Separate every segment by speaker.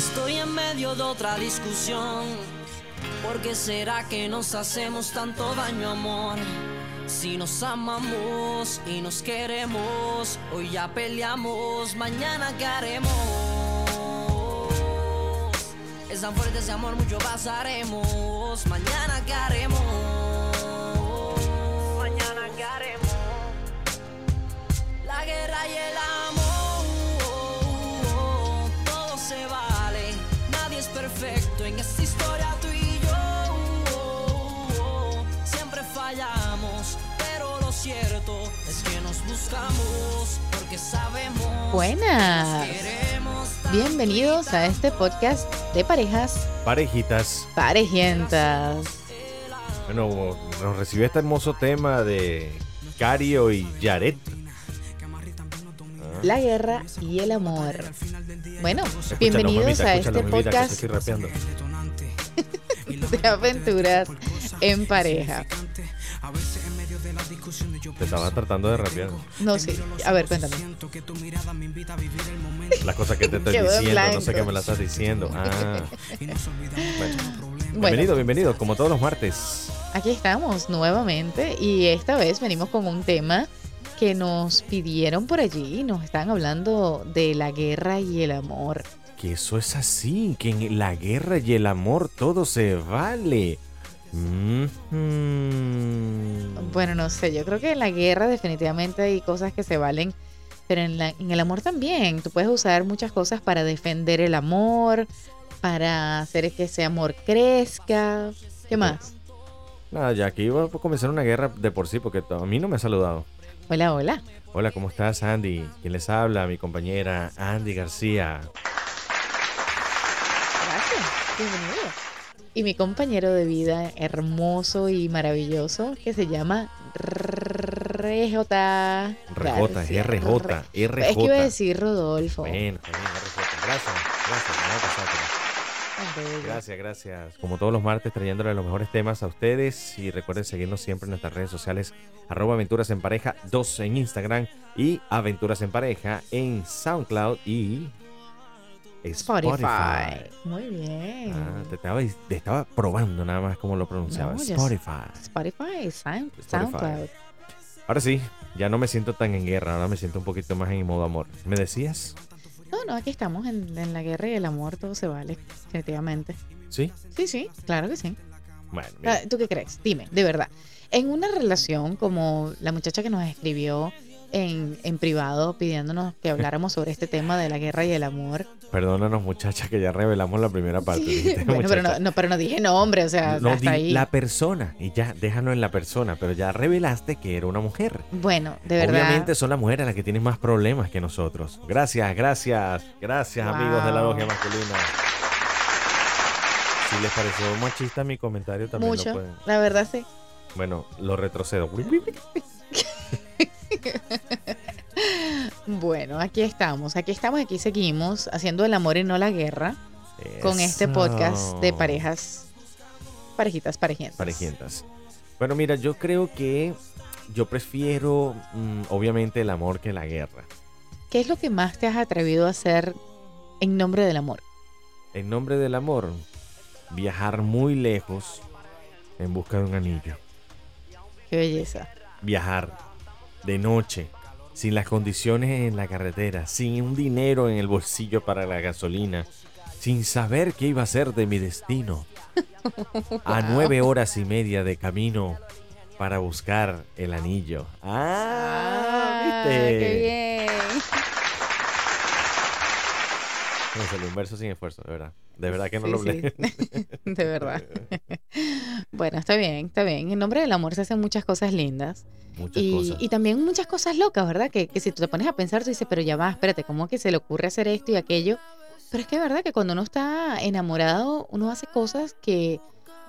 Speaker 1: Estoy en medio de otra discusión. ¿Por qué será que nos hacemos tanto daño, amor? Si nos amamos y nos queremos, hoy ya peleamos, mañana qué haremos. Es tan fuerte ese amor, mucho pasaremos, mañana qué haremos. Cierto es que nos buscamos porque sabemos.
Speaker 2: Buenas. Bienvenidos a este podcast de parejas
Speaker 3: Parejitas.
Speaker 2: parejientas.
Speaker 3: Bueno, nos recibió este hermoso tema de Cario y Yaret.
Speaker 2: La guerra y el amor. Bueno,
Speaker 3: Escúchalo,
Speaker 2: bienvenidos
Speaker 3: mamita,
Speaker 2: a este
Speaker 3: mamita,
Speaker 2: podcast de aventuras en pareja.
Speaker 3: Te estaba tratando de rapear.
Speaker 2: No sé, a ver, cuéntame.
Speaker 3: Las cosas que te estoy diciendo, no sé qué me las estás diciendo. Ah. Bueno,
Speaker 2: Bueno,
Speaker 3: bienvenido, bienvenido, como todos los martes.
Speaker 2: aquí estamos nuevamente y esta vez venimos con un tema que nos pidieron por allí. Nos están hablando de la guerra y el amor.
Speaker 3: Que eso es así, que en la guerra y el amor todo se vale. Mhm.
Speaker 2: Bueno, no sé, yo creo que en la guerra definitivamente hay cosas que se valen, pero en, la- en el amor también. Tú puedes usar muchas cosas para defender el amor, para hacer que ese amor crezca. ¿Qué más?
Speaker 3: Nada, ya que iba a comenzar una guerra de por sí, porque a mí no me ha saludado.
Speaker 2: Hola, hola.
Speaker 3: Hola, ¿cómo estás, Andy? ¿Quién les habla? Mi compañera Andy García.
Speaker 2: Gracias. Bienvenido. Y mi compañero de vida hermoso y maravilloso que se llama RJ.
Speaker 3: RJ,
Speaker 2: García.
Speaker 3: RJ,
Speaker 2: Es que iba a
Speaker 3: RJ.
Speaker 2: decir Rodolfo.
Speaker 3: Está bien, RJ. Gracias, gracias. Gracias, gracias. Como todos los martes, trayéndole los mejores temas a ustedes. Y recuerden seguirnos siempre en nuestras redes sociales. Arroba Aventuras en Pareja 2 en Instagram. Y Aventuras en Pareja en SoundCloud y Spotify.
Speaker 2: Spotify. Muy bien.
Speaker 3: Ah, te, estaba, te estaba probando nada más cómo lo pronunciaba.
Speaker 2: No.
Speaker 3: Spotify.
Speaker 2: Spotify, Sound-
Speaker 3: Spotify.
Speaker 2: SoundCloud.
Speaker 3: Ahora sí, ya no me siento tan en guerra, ahora me siento un poquito más en modo amor. ¿Me decías?
Speaker 2: No, no, aquí estamos en, en la guerra y el amor, todo se vale, definitivamente.
Speaker 3: ¿Sí?
Speaker 2: Sí, sí, claro que sí.
Speaker 3: Bueno, mira,
Speaker 2: Ah, ¿Tú qué crees? Dime, de verdad. En una relación como la muchacha que nos escribió en, en privado pidiéndonos que habláramos sobre este tema de la guerra y el amor.
Speaker 3: perdónanos muchachas que ya revelamos la primera parte.
Speaker 2: Sí,
Speaker 3: dijiste,
Speaker 2: bueno, pero no, no, pero no dije nombre, o sea,
Speaker 3: No,
Speaker 2: hasta
Speaker 3: di
Speaker 2: ahí.
Speaker 3: la persona y ya, déjalo en la persona, pero ya revelaste que era una mujer.
Speaker 2: Bueno, de verdad.
Speaker 3: Obviamente son las mujeres las que tienen más problemas que nosotros. Gracias, gracias, gracias amigos de la logia masculina. Si les pareció machista mi comentario también lo
Speaker 2: mucho,
Speaker 3: pueden.
Speaker 2: la verdad sí.
Speaker 3: Bueno, lo retrocedo.
Speaker 2: Bueno, aquí estamos, aquí estamos, aquí seguimos haciendo el amor y no la guerra con este podcast de parejas, parejitas, parejientas.
Speaker 3: Parejientas. Bueno, mira, yo creo que yo prefiero, mm, obviamente, el amor que la guerra.
Speaker 2: ¿Qué es lo que más te has atrevido a hacer en nombre del amor?
Speaker 3: En nombre del amor, viajar muy lejos en busca de un anillo.
Speaker 2: Qué belleza.
Speaker 3: Viajar de noche, sin las condiciones en la carretera, sin un dinero en el bolsillo para la gasolina, sin saber qué iba a ser de mi destino. A nueve horas y media de camino para buscar el anillo. Ah, ¿viste?
Speaker 2: qué bien.
Speaker 3: Me salió un verso sin esfuerzo, de verdad. De verdad que no
Speaker 2: Sí,
Speaker 3: lo
Speaker 2: sí.
Speaker 3: hablé.
Speaker 2: De verdad. Bueno, está bien, está bien. En nombre del amor se hacen muchas cosas lindas.
Speaker 3: Muchas
Speaker 2: Y,
Speaker 3: cosas.
Speaker 2: y también muchas cosas locas, ¿verdad? Que, que si tú te pones a pensar, tú dices, pero ya va, espérate, ¿cómo que se le ocurre hacer esto y aquello? Pero es que es verdad que cuando uno está enamorado, uno hace cosas que,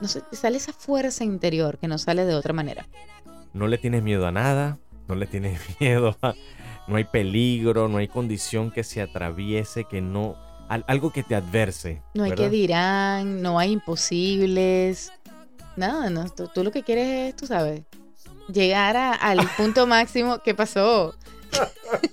Speaker 2: no sé, te sale esa fuerza interior que no sale de otra manera.
Speaker 3: No le tienes miedo a nada, no le tienes miedo a... No hay peligro, no hay condición que se atraviese, que no... al- algo que te adverse.
Speaker 2: No hay que dirán, no hay imposibles, nada, no, tú, tú lo que quieres es, tú sabes, llegar a- al punto máximo. ¿Qué pasó?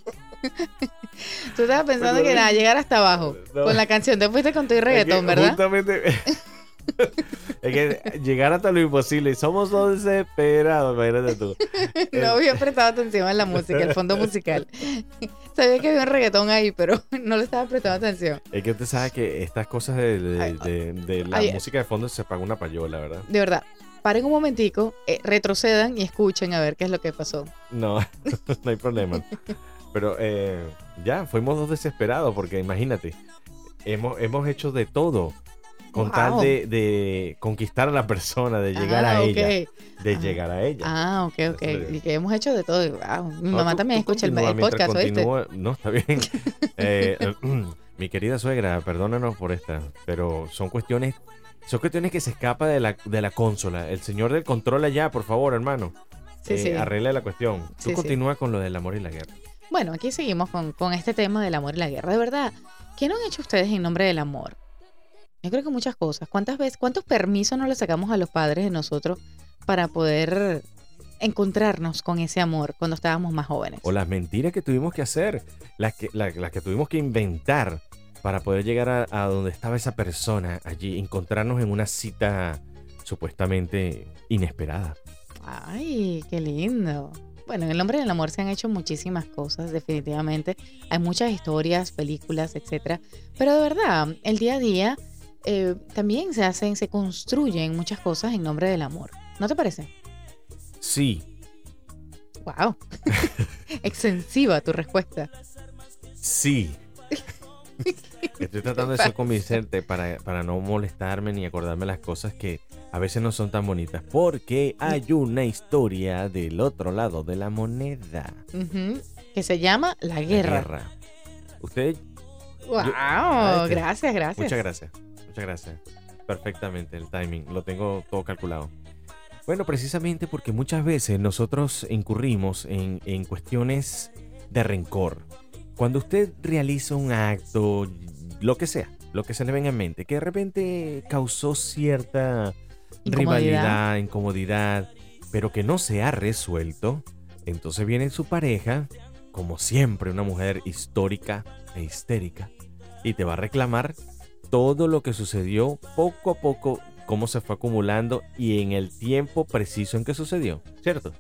Speaker 2: Tú estabas pensando que nada, llegar hasta abajo.
Speaker 3: No.
Speaker 2: Con la canción, te fuiste con tu
Speaker 3: que
Speaker 2: reggaetón, ¿verdad?
Speaker 3: Justamente. es que llegar hasta lo imposible. y Somos dos desesperados, imagínate tú.
Speaker 2: No había prestado atención a la música, el fondo musical. Sabía que había un reggaetón ahí, pero no le estaba prestando atención.
Speaker 3: Es que usted sabe que estas cosas de, de-
Speaker 2: Ay,
Speaker 3: de- de la
Speaker 2: ay,
Speaker 3: música de fondo se paga una payola, ¿verdad?
Speaker 2: De verdad, paren un momentico, eh, retrocedan y escuchen a ver qué es lo que pasó.
Speaker 3: No, no hay problema. Pero eh, ya, fuimos dos desesperados porque imagínate, hemos, hemos hecho de todo con tal de, de conquistar a la persona, de llegar
Speaker 2: Ah,
Speaker 3: a
Speaker 2: ok.
Speaker 3: ella, de
Speaker 2: Ah.
Speaker 3: llegar a ella.
Speaker 2: Ah, ok, ok. Y que hemos hecho de todo. Wow. Mi
Speaker 3: No,
Speaker 2: mamá
Speaker 3: tú-
Speaker 2: también
Speaker 3: tú
Speaker 2: escucha el, el podcast, ¿oíste?
Speaker 3: continúa- No, está bien. Eh, mi querida suegra, perdónanos por esta, pero son cuestiones, son cuestiones que se escapan de la, de la consola. El señor del control allá, por favor, hermano.
Speaker 2: Sí,
Speaker 3: eh,
Speaker 2: sí.
Speaker 3: Arregle la cuestión. Tú
Speaker 2: sí.
Speaker 3: continúa con lo del amor y la guerra.
Speaker 2: Bueno, aquí seguimos con, con este tema del amor y la guerra. De verdad, ¿qué no han hecho ustedes en nombre del amor? Yo creo que muchas cosas. ¿Cuántas veces, cuántos permisos no le sacamos a los padres de nosotros para poder encontrarnos con ese amor cuando estábamos más jóvenes?
Speaker 3: O las mentiras que tuvimos que hacer, las que, la- las que tuvimos que inventar para poder llegar a, a donde estaba esa persona allí, encontrarnos en una cita supuestamente inesperada.
Speaker 2: Ay, qué lindo. Bueno, en el nombre del amor se han hecho muchísimas cosas, definitivamente. Hay muchas historias, películas, etcétera. Pero de verdad, el día a día eh, también se hacen, se construyen muchas cosas en nombre del amor. ¿No te parece?
Speaker 3: Sí,
Speaker 2: Wow. Extensiva tu respuesta.
Speaker 3: Sí. Estoy tratando de ser convincente para, para no molestarme ni acordarme las cosas que a veces no son tan bonitas. Porque hay una historia del otro lado de la moneda.
Speaker 2: Que se llama La
Speaker 3: La
Speaker 2: Guerra.
Speaker 3: Usted,
Speaker 2: Wow.
Speaker 3: este,
Speaker 2: Gracias, gracias.
Speaker 3: muchas gracias. Muchas gracias. Perfectamente el timing. Lo tengo todo calculado. Bueno, precisamente porque muchas veces nosotros incurrimos en, en cuestiones de rencor. Cuando usted realiza un acto, lo que sea, lo que se le venga en mente, que de repente causó cierta
Speaker 2: Incomodidad.
Speaker 3: rivalidad, incomodidad, pero que no se ha resuelto, entonces viene su pareja, como siempre, una mujer histórica e histérica, y te va a reclamar todo lo que sucedió poco a poco, cómo se fue acumulando y en el tiempo preciso en que sucedió, ¿cierto?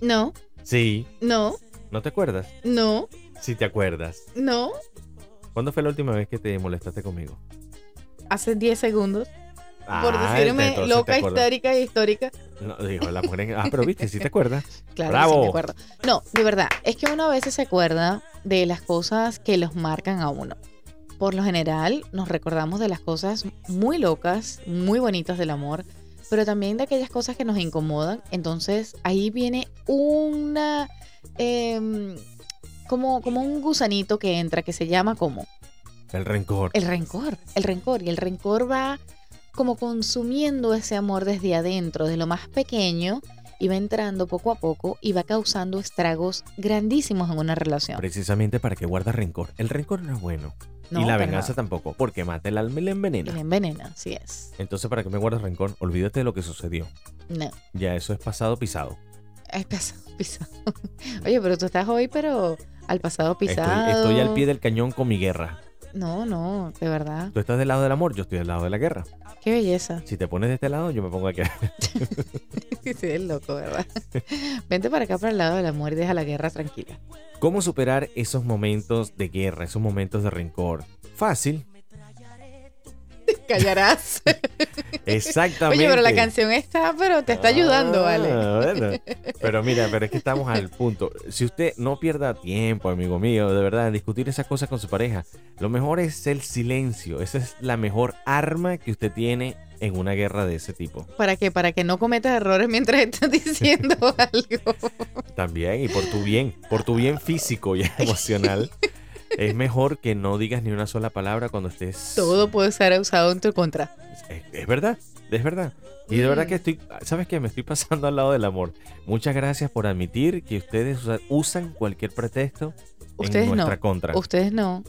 Speaker 2: No,
Speaker 3: Sí,
Speaker 2: no,
Speaker 3: ¿no te acuerdas?
Speaker 2: no,
Speaker 3: Sí te acuerdas.
Speaker 2: no.
Speaker 3: ¿Cuándo fue la última vez que te molestaste conmigo?
Speaker 2: Hace 10 segundos. por
Speaker 3: Ah,
Speaker 2: decirme
Speaker 3: entonces te
Speaker 2: loca, histérica e histórica.
Speaker 3: No, dijo la mujer. en- Ah, pero viste, sí te acuerdas.
Speaker 2: Claro,
Speaker 3: Bravo.
Speaker 2: que sí me acuerdo. No, de verdad, es que uno a veces se acuerda de las cosas que los marcan a uno. Por lo general, nos recordamos de las cosas muy locas, muy bonitas del amor, pero también de aquellas cosas que nos incomodan. Entonces, ahí viene una. em, como, como un gusanito que entra, que se llama como
Speaker 3: El rencor.
Speaker 2: el rencor. El rencor. Y el rencor va como consumiendo ese amor desde adentro, de lo más pequeño, y va entrando poco a poco y va causando estragos grandísimos en una relación.
Speaker 3: Precisamente para que guardas rencor. El rencor no es bueno.
Speaker 2: No,
Speaker 3: y la venganza
Speaker 2: nada.
Speaker 3: tampoco. Porque mata el alma y la
Speaker 2: Y
Speaker 3: envenena.
Speaker 2: la envenena, así es.
Speaker 3: Entonces, ¿para qué me guardas rencor? Olvídate de lo que sucedió.
Speaker 2: No,
Speaker 3: Ya eso es pasado pisado.
Speaker 2: es pasado pisado. Oye, pero tú estás hoy, pero al pasado pisado.
Speaker 3: Estoy, estoy al pie del cañón con mi guerra.
Speaker 2: No, no, de verdad.
Speaker 3: Tú estás del lado del amor, yo estoy del lado de la guerra.
Speaker 2: Qué belleza.
Speaker 3: Si te pones de este lado, yo me pongo aquí.
Speaker 2: Sí, es loco, ¿verdad? Vente para acá, para el lado del amor y deja la guerra tranquila.
Speaker 3: ¿Cómo superar esos momentos de guerra, esos momentos de rencor? Fácil.
Speaker 2: Callarás.
Speaker 3: Exactamente.
Speaker 2: Oye, pero la canción está, pero te está ayudando,
Speaker 3: Ah,
Speaker 2: ¿vale?
Speaker 3: bueno. Pero mira, pero es que estamos al punto. Si usted no pierda tiempo, amigo mío, de verdad, en discutir esas cosas con su pareja, lo mejor es el silencio. Esa es la mejor arma que usted tiene en una guerra de ese tipo.
Speaker 2: ¿Para qué? Para que no cometas errores mientras estás diciendo algo.
Speaker 3: También, y por tu bien, por tu bien físico y emocional, es mejor que no digas ni una sola palabra cuando estés...
Speaker 2: Todo puede ser usado en tu contra.
Speaker 3: Es, es verdad, es verdad. Y de verdad
Speaker 2: Mm.
Speaker 3: que estoy, ¿sabes qué? Me estoy pasando al lado del amor. Muchas gracias por admitir que ustedes usa- usan cualquier pretexto
Speaker 2: Ustedes
Speaker 3: en
Speaker 2: no.
Speaker 3: nuestra contra.
Speaker 2: Ustedes no.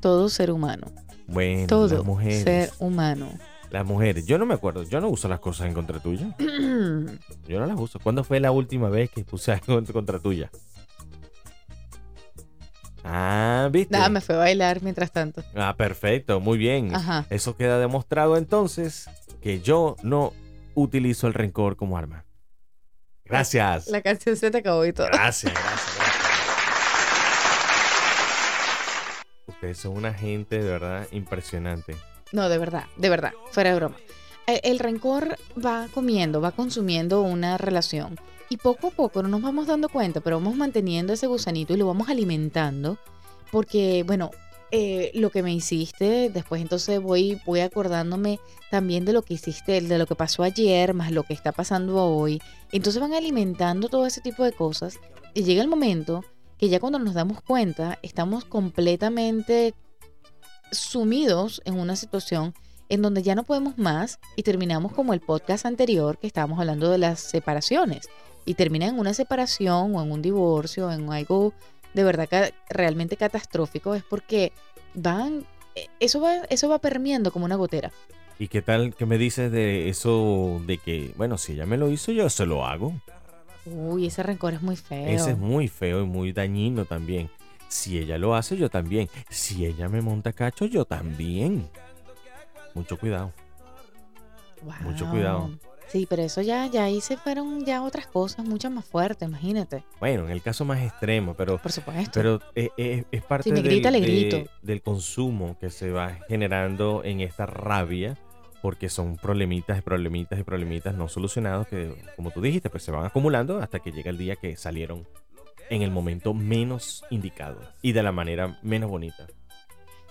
Speaker 2: Todo ser humano.
Speaker 3: Bueno,
Speaker 2: Todo
Speaker 3: las mujeres.
Speaker 2: ser humano.
Speaker 3: Las mujeres. Yo no me acuerdo. Yo no uso las cosas en contra tuya. Yo no las uso. ¿Cuándo fue la última vez que puse algo en contra tuya? Ah, ¿viste?
Speaker 2: Nada, me fue a bailar mientras tanto.
Speaker 3: Ah, perfecto, muy bien.
Speaker 2: Ajá.
Speaker 3: Eso queda demostrado entonces que yo no utilizo el rencor como arma. Gracias.
Speaker 2: La canción se te acabó y todo.
Speaker 3: Gracias, gracias, gracias. Ustedes son una gente de verdad impresionante.
Speaker 2: No, de verdad, de verdad, fuera de broma. El, el rencor va comiendo, va consumiendo una relación. Y poco a poco no nos vamos dando cuenta, pero vamos manteniendo ese gusanito y lo vamos alimentando. Porque, bueno, eh, lo que me hiciste, después entonces voy, voy acordándome también de lo que hiciste, de lo que pasó ayer, más lo que está pasando hoy. Entonces van alimentando todo ese tipo de cosas. Y llega el momento que ya cuando nos damos cuenta, estamos completamente sumidos en una situación en donde ya no podemos más y terminamos como el podcast anterior que estábamos hablando de las separaciones y termina en una separación o en un divorcio o en algo de verdad ca- realmente catastrófico es porque van eh, eso va eso va permeando como una gotera.
Speaker 3: ¿Y qué tal que me dices de eso de que, bueno, si ella me lo hizo, yo se lo hago?
Speaker 2: Uy, ese rencor es muy feo.
Speaker 3: Ese es muy feo y muy dañino también. Si ella lo hace, yo también. Si ella me monta cacho, yo también. Mucho cuidado. mucho cuidado.
Speaker 2: Sí, pero eso ya ya ahí se fueron ya otras cosas mucho más fuertes, imagínate.
Speaker 3: Bueno, en el caso más extremo, pero
Speaker 2: Por supuesto.
Speaker 3: Pero eh, eh, es parte
Speaker 2: Si me
Speaker 3: del, de- del consumo que se va generando en esta rabia, porque son problemitas y problemitas y problemitas no solucionados que, como tú dijiste, pues se van acumulando hasta que llega el día que salieron en el momento menos indicado y de la manera menos bonita.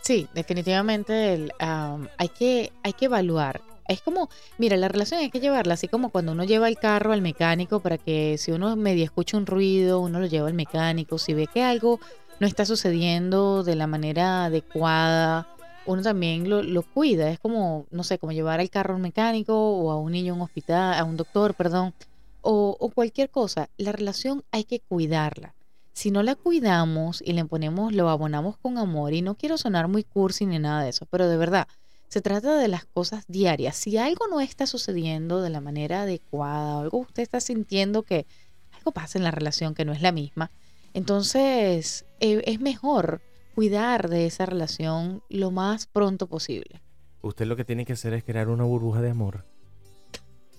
Speaker 2: Sí, definitivamente el, am, hay, que, hay que evaluar. Es como, mira, la relación hay que llevarla así como cuando uno lleva el carro al mecánico para que si uno medio escucha un ruido, uno lo lleva al mecánico. Si ve que algo no está sucediendo de la manera adecuada, uno también lo, lo cuida. Es como, no sé, como llevar el carro al mecánico o a un niño a un hospital, a un doctor, perdón, o, o cualquier cosa. La relación hay que cuidarla si no la cuidamos y le ponemos, lo abonamos con amor, y no quiero sonar muy cursi ni nada de eso, pero de verdad, se trata de las cosas diarias. Si algo no está sucediendo de la manera adecuada, o algo usted está sintiendo que algo pasa en la relación que no es la misma, entonces eh, es mejor cuidar de esa relación lo más pronto posible.
Speaker 3: Usted lo que tiene que hacer es crear una burbuja de amor.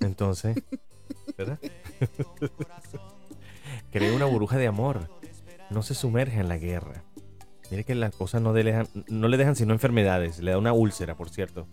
Speaker 3: Entonces, ¿verdad? Crea una burbuja de amor. No se sumerja en la guerra. Mire que las cosas no, le dejan, no le dejan sino enfermedades. Le da una úlcera, por cierto.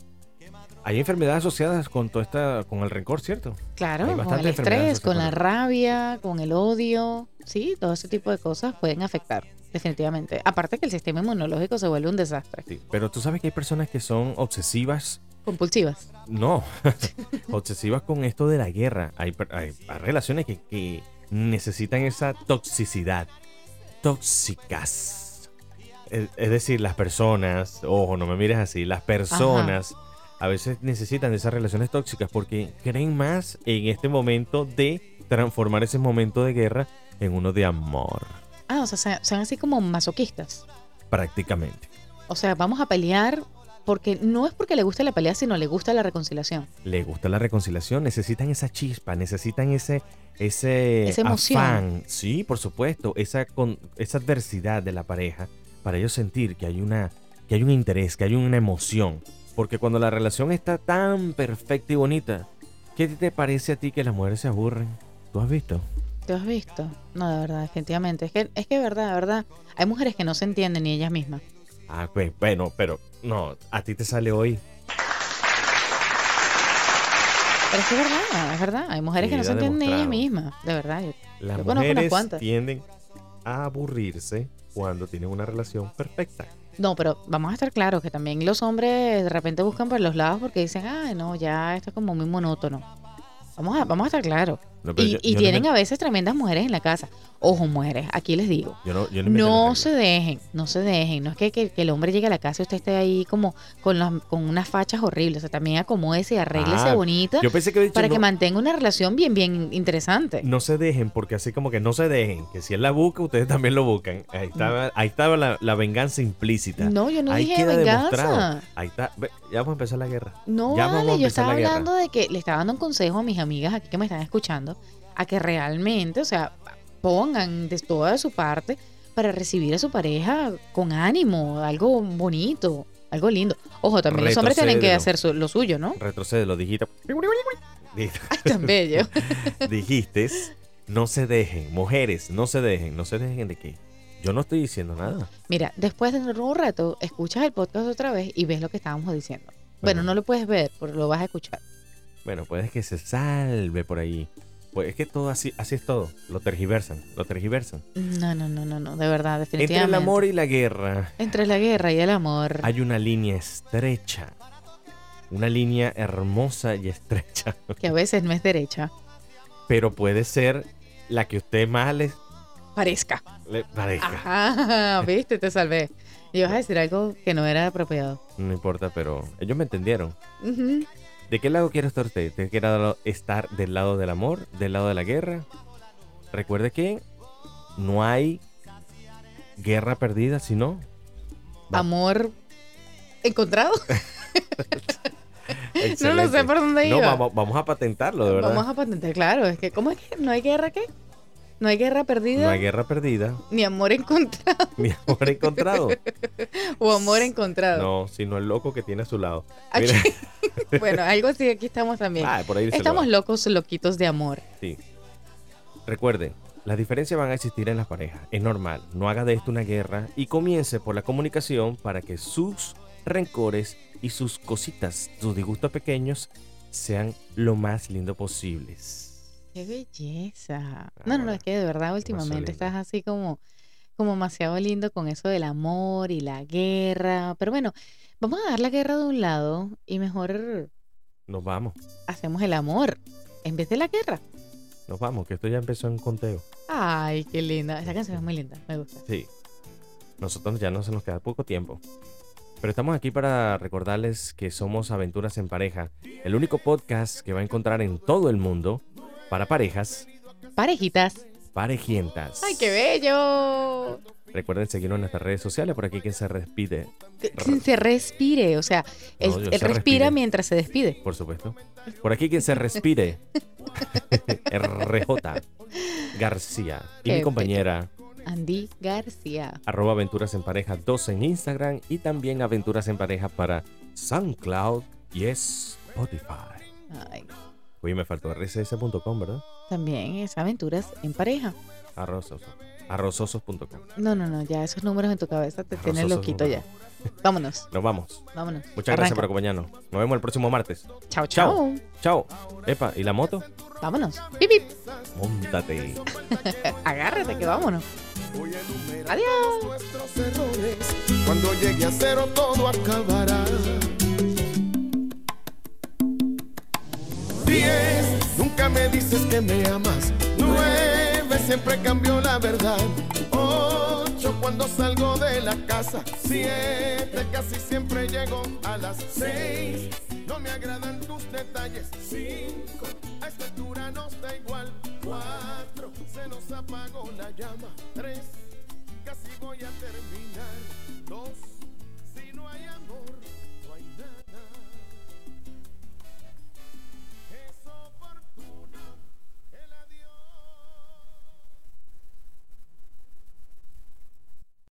Speaker 3: Hay enfermedades asociadas con todo esta, con el rencor, ¿cierto?
Speaker 2: Claro, con el estrés, con la rabia, con el odio, sí, todo ese tipo de cosas pueden afectar, definitivamente. Aparte que el sistema inmunológico se vuelve un desastre.
Speaker 3: Sí, Pero tú sabes que hay personas que son obsesivas.
Speaker 2: Compulsivas.
Speaker 3: No, obsesivas con esto de la guerra. Hay, per- hay- hay relaciones que, que necesitan esa toxicidad. Tóxicas. Es, es decir, las personas, ojo, no me mires así, las personas a veces necesitan de esas relaciones tóxicas porque creen más en este momento de transformar ese momento de guerra en uno de amor,
Speaker 2: Ah, o sea, son así como masoquistas.
Speaker 3: prácticamente.
Speaker 2: O sea, vamos a pelear porque no es porque le guste la pelea, sino le gusta la reconciliación.
Speaker 3: le gusta la reconciliación, necesitan esa chispa, necesitan ese ese
Speaker 2: Esa emoción.
Speaker 3: afán, sí, por supuesto, esa con esa adversidad de la pareja para ellos sentir que hay una que hay un interés, que hay una emoción, porque cuando la relación está tan perfecta y bonita, ¿qué te parece a ti que las mujeres se aburren? ¿Tú has visto?
Speaker 2: ¿Te has visto? No, de verdad, definitivamente. Es que, es que de verdad, de verdad, hay mujeres que no se entienden ni ellas mismas.
Speaker 3: Ah, pues, bueno, pero no, a ti te sale hoy.
Speaker 2: Pero es que es verdad, es verdad. Hay mujeres que no se entienden ni ellas mismas. De verdad. yo-
Speaker 3: Las
Speaker 2: Yo
Speaker 3: mujeres tienden a aburrirse cuando tienen una relación perfecta.
Speaker 2: No, pero vamos a estar claros que también los hombres de repente buscan por los lados porque dicen, ay, no, ya esto es como muy monótono. Vamos a, vamos a estar claros.
Speaker 3: No,
Speaker 2: Y,
Speaker 3: yo-
Speaker 2: y
Speaker 3: yo no
Speaker 2: tienen
Speaker 3: me-
Speaker 2: a veces tremendas mujeres en la casa. Ojo, mujeres, aquí les digo.
Speaker 3: Yo no,
Speaker 2: se dejen, no se dejen. No es que, que- que el hombre llegue a la casa y usted esté ahí como con, las- con unas fachas horribles. O sea, también acomódese y arréglese
Speaker 3: Ah,
Speaker 2: bonita
Speaker 3: Yo pensé que había dicho
Speaker 2: para que mantenga una relación bien, bien interesante.
Speaker 3: no se dejen, porque así como que no se dejen, que si él la busca, ustedes también lo buscan. Ahí estaba, ahí estaba la, la venganza implícita.
Speaker 2: No, yo no
Speaker 3: ahí
Speaker 2: dije
Speaker 3: queda
Speaker 2: venganza.
Speaker 3: demostrado. Ahí está. Ya vamos a empezar la guerra.
Speaker 2: No,
Speaker 3: Ya
Speaker 2: vale, yo estaba hablando de que le estaba dando un consejo a mis amigas aquí que me están escuchando, a que realmente, o sea, pongan de toda su parte, para recibir a su pareja con ánimo, algo bonito, algo lindo. Ojo, también los hombres tienen que hacer su- lo suyo, ¿no?
Speaker 3: Retrocede, lo dijiste.
Speaker 2: Ay, tan bello.
Speaker 3: dijiste, no se dejen, mujeres, no se dejen, no se dejen de qué. Yo no estoy diciendo nada.
Speaker 2: Mira, después de un rato, escuchas el podcast otra vez y ves lo que estábamos diciendo. Bueno,
Speaker 3: Bueno.
Speaker 2: no lo puedes ver, pero lo vas a escuchar.
Speaker 3: Bueno, puede que se salve por ahí. Pues es que todo así, así es todo. Lo tergiversan, lo tergiversan.
Speaker 2: No, no, no, no, no, de verdad,
Speaker 3: Entre
Speaker 2: definitivamente.
Speaker 3: el amor y la guerra
Speaker 2: Entre la guerra y el amor.
Speaker 3: hay una línea estrecha. Una línea hermosa y estrecha.
Speaker 2: Que a veces no es derecha.
Speaker 3: Pero puede ser la que usted más le,
Speaker 2: Parezca.
Speaker 3: le parezca.
Speaker 2: Ajá, viste, te salvé. Y vas a decir algo que no era apropiado.
Speaker 3: No importa, pero ellos me entendieron.
Speaker 2: Ujú.
Speaker 3: ¿De qué lado quiere estar usted? ¿De qué lado estar del lado del amor? ¿Del lado de la guerra? Recuerde que no hay guerra perdida, sino Va.
Speaker 2: Amor encontrado. No lo sé por dónde
Speaker 3: No,
Speaker 2: iba.
Speaker 3: vamos, vamos a patentarlo, de verdad.
Speaker 2: Vamos a patentar, claro. Es que, ¿cómo es que no hay guerra qué? No hay guerra perdida
Speaker 3: No hay guerra perdida,
Speaker 2: ni amor encontrado
Speaker 3: ni amor encontrado.
Speaker 2: o amor encontrado.
Speaker 3: No, sino el loco que tiene a su lado.
Speaker 2: Aquí- bueno, algo así, aquí estamos también.
Speaker 3: Ah, por ahí
Speaker 2: estamos locos, loquitos de amor.
Speaker 3: Sí. Recuerden, las diferencias van a existir en las parejas. Es normal. No haga de esto una guerra y comience por la comunicación para que sus rencores y sus cositas, sus disgustos pequeños, sean lo más lindo posibles.
Speaker 2: Qué belleza. No, no, no,
Speaker 3: Ahora,
Speaker 2: es que de verdad últimamente estás así como, como demasiado lindo con eso del amor y la guerra. Pero bueno, vamos a dar la guerra de un lado y mejor
Speaker 3: Nos vamos,
Speaker 2: hacemos el amor en vez de la guerra.
Speaker 3: nos vamos, que esto ya empezó en conteo.
Speaker 2: Ay, qué linda. Esa canción es muy linda, me gusta.
Speaker 3: Sí. Nosotros ya no se nos queda poco tiempo. Pero estamos aquí para recordarles que somos Aventuras en Pareja, el único podcast que va a encontrar en todo el mundo para parejas
Speaker 2: Parejitas.
Speaker 3: parejientas.
Speaker 2: Ay, qué bello.
Speaker 3: Recuerden seguirnos en nuestras redes sociales, por aquí quien se despide,
Speaker 2: Que- que se respire, o sea, él,
Speaker 3: No, yo
Speaker 2: él
Speaker 3: se
Speaker 2: respira
Speaker 3: respire.
Speaker 2: mientras se despide.
Speaker 3: por supuesto. Por aquí quien se respire, RJ García. Y
Speaker 2: Qué
Speaker 3: mi compañera,
Speaker 2: Andy García.
Speaker 3: arroba Aventuras en Pareja 2 en Instagram y también Aventuras en Pareja para SoundCloud y Spotify.
Speaker 2: Ay,
Speaker 3: Oye, me faltó rss.com, ¿verdad?
Speaker 2: también es aventuras en pareja.
Speaker 3: Arrozoso. Arrozosos.com.
Speaker 2: No, no, no, ya esos números en tu cabeza te tienen loquito ya. Vámonos,
Speaker 3: Nos vamos.
Speaker 2: vámonos.
Speaker 3: Muchas gracias por acompañarnos. Nos vemos el próximo martes.
Speaker 2: Chao,
Speaker 3: Chao.
Speaker 2: chao.
Speaker 3: Chao. Epa, ¿y la moto?
Speaker 2: Vámonos. Pip, pip.
Speaker 3: Móntate.
Speaker 2: Agárrate que vámonos.
Speaker 4: Voy a enumerar
Speaker 2: Adiós.
Speaker 4: todos nuestros errores. Cuando llegue a cero todo acabará. Diez, nunca me dices que me amas. Nueve, siempre cambio la verdad. Ocho, cuando salgo de la casa. Siete, casi siempre llego a las seis. No me agradan tus detalles. Cinco, a esta altura nos da igual. Cuatro, se nos apagó la llama. Tres, casi voy a terminar.